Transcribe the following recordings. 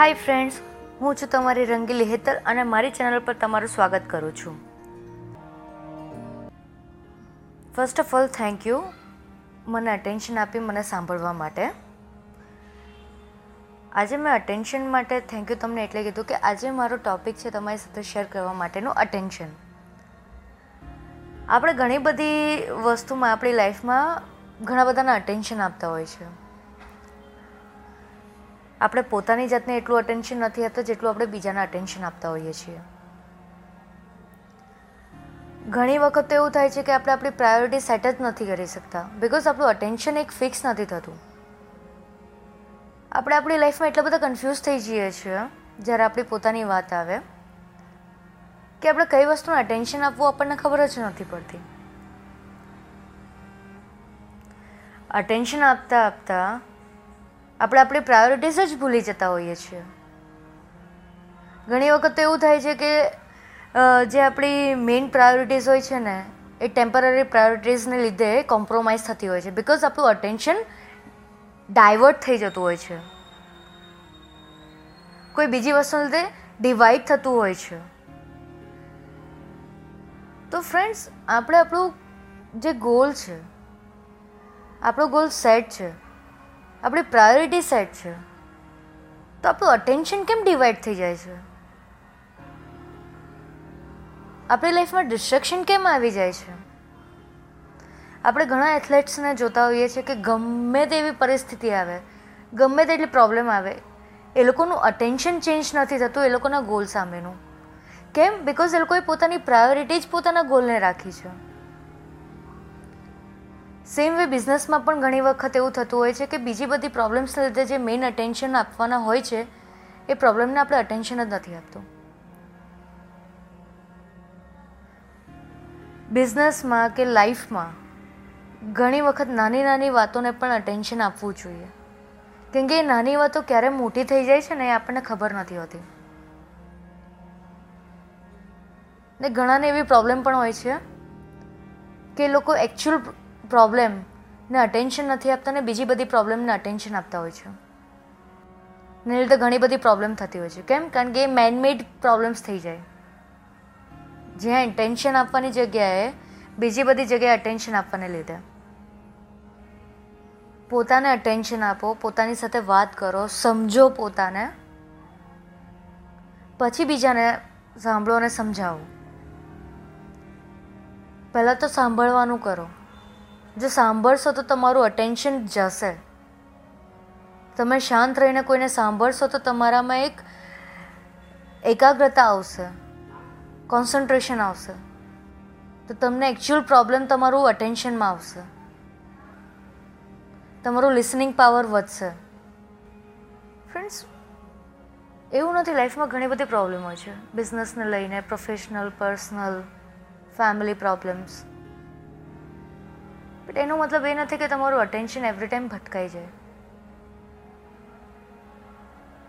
Hi friends હું છું તમારી રંગીલી હેતર અને મારી ચેનલ પર તમારું સ્વાગત કરું છું. First of all thank you મને અટેન્શન આપી, મને સાંભળવા માટે. આજે મેં અટેન્શન માટે થેન્ક યુ તમને એટલે કીધું કે આજે મારો ટોપિક છે તમારી સાથે શેર કરવા માટેનું અટેન્શન આપણે ઘણી બધી વસ્તુમાં, આપણી લાઈફમાં ઘણા બધાના અટેન્શન આપતા હોય છે. આપણે પોતાની જાતને એટલું અટેન્શન નથી આપતા જેટલું આપણે બીજાના અટેન્શન આપતા હોઈએ છીએ. ઘણી વખત એવું થાય છે કે આપણે આપણી પ્રાયોરિટી સેટ જ નથી કરી શકતા બિકોઝ આપણું અટેન્શન એક ફિક્સ નથી થતું. આપણે આપણી લાઈફમાં એટલા બધા કન્ફ્યુઝ થઈ જઈએ છીએ, જ્યારે આપણી પોતાની વાત આવે, કે આપણે કઈ વસ્તુનું અટેન્શન આપવું આપણને ખબર જ નથી પડતી. અટેન્શન આપતા આપતા આપણે આપણી પ્રાયોરિટીઝ જ ભૂલી જતા હોઈએ છીએ. ઘણી વખત તો એવું થાય છે કે જે આપણી મેઇન પ્રાયોરિટીઝ હોય છે ને, એ ટેમ્પરરી પ્રાયોરિટીઝને લીધે કોમ્પ્રોમાઇઝ થતી હોય છે. બિકોઝ આપણું અટેન્શન ડાયવર્ટ થઈ જતું હોય છે. કોઈ બીજી વસ્તુને લીધે ડિવાઈડ થતું હોય છે. તો ફ્રેન્ડ્સ આપણે આપણું જે ગોલ છે, આપણો ગોલ સેટ છે આપણી પ્રાયોરિટી સેટ છે. તો આપણું અટેન્શન કેમ ડિવાઈડ થઈ જાય છે? આપણી લાઈફમાં ડિસ્ટ્રેક્શન કેમ આવી જાય છે? આપણે ઘણા એથ્લેટ્સને જોતા હોઈએ છીએ કે ગમે તેવી પરિસ્થિતિ આવે, ગમે તેટલી પ્રોબ્લેમ આવે, એ લોકોનું અટેન્શન ચેન્જ નથી થતું, એ લોકોના ગોલ સામેનું. કેમ? બિકોઝ એ લોકોએ પોતાની પ્રાયોરિટી જ પોતાના ગોલને રાખી છે. સેમ વે બિઝનેસમાં પણ ઘણી વખત એવું થતું હોય છે કે બીજી બધી પ્રોબ્લેમ્સને લીધે જે મેઇન અટેન્શન આપવાના હોય છે, એ પ્રોબ્લેમને આપણે અટેન્શન જ નથી આપતું. બિઝનેસમાં કે લાઈફમાં ઘણી વખત નાની નાની વાતોને પણ અટેન્શન આપવું જોઈએ. કેમ કે એ નાની વાતો ક્યારે મોટી થઈ જાય છે ને એ આપણને ખબર નથી હોતી. ને ઘણાને એવી પ્રોબ્લેમ પણ હોય છે કે લોકો એકચ્યુઅલ પ્રોબ્લેમને અટેન્શન નથી આપતા ને બીજી બધી પ્રોબ્લેમને અટેન્શન આપતા હોય છે. ને લીધે ઘણી બધી પ્રોબ્લેમ થતી હોય છે. કેમ? કારણ કે એ મેનમેડ પ્રોબ્લેમ્સ થઈ જાય. જ્યાં ઇન્ટેન્શન આપવાની જગ્યાએ બીજી બધી જગ્યાએ અટેન્શન આપવાને લીધે. પોતાને અટેન્શન આપો, પોતાની સાથે વાત કરો, સમજો પોતાને. પછી બીજાને સાંભળો અને સમજાવો. પહેલાં તો સાંભળવાનું કરો. જો સાંભળશો તો તમારું અટેન્શન જશે. તમે શાંત રહીને કોઈને સાંભળશો તો તમારામાં એક એકાગ્રતા આવશે. કોન્સન્ટ્રેશન આવશે. તો તમને એકચ્યુઅલ પ્રોબ્લેમ તમારું અટેન્શનમાં આવશે. તમારું લિસનિંગ પાવર વધશે. ફ્રેન્ડ્સ એવું નથી લાઈફમાં ઘણી બધી પ્રોબ્લેમ હોય છે. બિઝનેસને લઈને professional personal family problems but એનો મતલબ એ નથી કે તમારું અટેન્શન એવરી ટાઈમ ભટકાઈ જાય.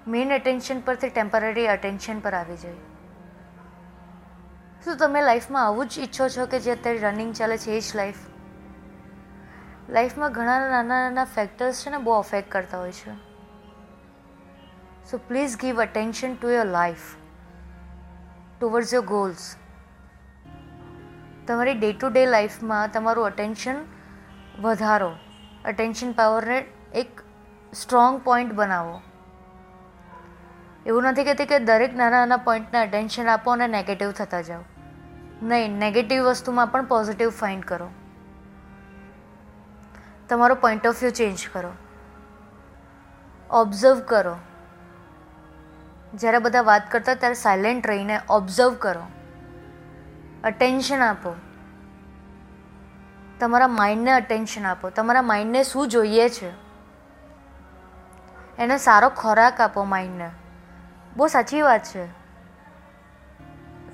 મેઇન અટેન્શન પરથી ટેમ્પરરી અટેન્શન પર આવી જાય. શું તમે લાઈફમાં આવું જ ઈચ્છો છો કે જે અત્યારે રનિંગ ચાલે છે, એ જ લાઈફ લાઈફમાં ઘણા નાના નાના ફેક્ટર્સ છે ને બહુ અફેક્ટ કરતા હોય છે. So please give attention to your life towards your goals તમારી ડે ટુ ડે લાઈફમાં તમારું અટેન્શન વધારો. અટેન્શન પાવરને એક સ્ટ્રોંગ પોઈન્ટ બનાવો. એવું નથી કહેતી કે દરેક નાના નાના પોઈન્ટને અટેન્શન આપો અને નેગેટિવ થતા જાઓ. નહીં નેગેટિવ વસ્તુમાં પણ પોઝિટિવ ફાઇન્ડ કરો. તમારો પોઈન્ટ ઓફ વ્યૂ ચેન્જ કરો. ઓબ્ઝર્વ કરો. જ્યારે બધા વાત કરતા ત્યારે સાયલેન્ટ રહીને ઓબ્ઝર્વ કરો. અટેન્શન આપો. તમારા માઇન્ડને અટેન્શન આપો. તમારા માઇન્ડને શું જોઈએ છે? એને સારો ખોરાક આપો માઇન્ડને. બહુ સાચી વાત છે.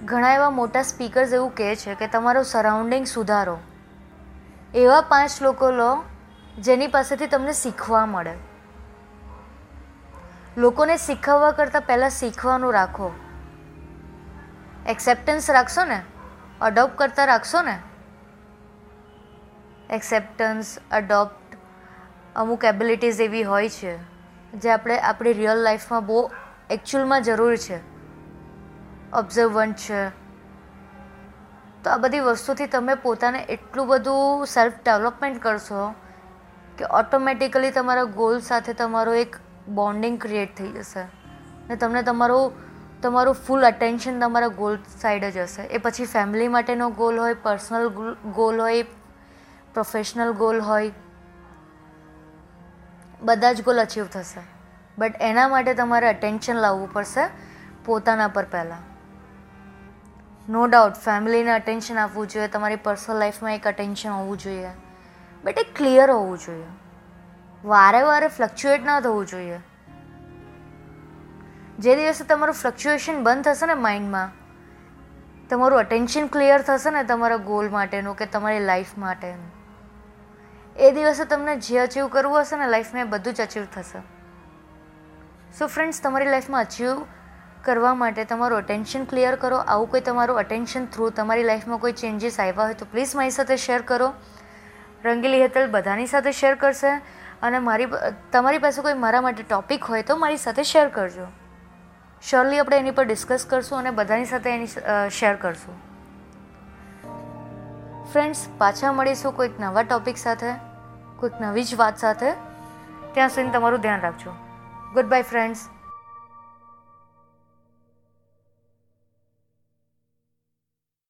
ઘણા એવા મોટા સ્પીકર્સ એવું કહે છે કે તમારો સરાઉન્ડિંગ સુધારો. એવા પાંચ લોકો લો જેની પાસેથી તમને શીખવા મળે. લોકોને શીખવવા કરતાં પહેલાં શીખવાનું રાખો. એક્સેપ્ટન્સ રાખશો ને? અડોપ્ટ કરતાં રાખશો ને? એક્સેપ્ટન્સ અડોપ્ટ અમુક એબિલિટીઝ એવી હોય છે, જે આપણે આપણી રિયલ લાઈફમાં બહુ એકચ્યુઅલમાં જરૂર છે. ઓબ્ઝર્વન્ટ છે. તો આ બધી વસ્તુથી તમે પોતાને એટલું બધું સેલ્ફ ડેવલપમેન્ટ કરશો કે ઓટોમેટિકલી તમારા ગોલ સાથે તમારો એક બોન્ડિંગ ક્રિએટ થઈ જશે. ને તમને તમારું તમારું ફૂલ અટેન્શન તમારા ગોલ સાઈડ જ હશે. એ પછી ફેમિલી માટેનો ગોલ હોય પર્સનલ ગોલ હોય પ્રોફેશનલ ગોલ હોય, બધા જ ગોલ અચીવ થશે. બટ એના માટે તમારે અટેન્શન લાવવું પડશે પોતાના પર પહેલાં. નો ડાઉટ ફેમિલીને અટેન્શન આપવું જોઈએ, તમારી પર્સનલ લાઈફમાં એક અટેન્શન હોવું જોઈએ. બટ એ ક્લિયર હોવું જોઈએ. વારે વારે ફ્લક્ચ્યુએટ ના થવું જોઈએ. જે દિવસે તમારું ફ્લક્ચ્યુએશન બંધ થશે ને માઇન્ડમાં તમારું અટેન્શન ક્લિયર થશે ને તમારા ગોલ માટેનું કે તમારી લાઈફ માટેનું. એ દિવસે તમને જે અચીવ કરવું હશે ને લાઈફમાં એ બધું જ અચીવ થશે. સો ફ્રેન્ડ્સ તમારી લાઈફમાં અચીવ કરવા માટે તમારું અટેન્શન ક્લિયર કરો. આવું કોઈ તમારું અટેન્શન થ્રુ તમારી લાઈફમાં કોઈ ચેન્જીસ આવ્યા હોય તો પ્લીઝ મારી સાથે શેર કરો. રંગીલી હેતલ બધાની સાથે શેર કરશે. અને મારી તમારી પાસે કોઈ મારા માટે ટોપિક હોય તો મારી સાથે શેર કરજો. શ્યોરલી આપણે એની પર ડિસ્કસ કરશું અને બધાની સાથે એની શેર કરશું. ફ્રેન્ડ્સ પાછા મળીશું કોઈક નવા ટોપિક સાથે. કોઈક નવી જ વાત સાથે. ત્યાં સુધી તમારું ધ્યાન રાખજો. Good bye friends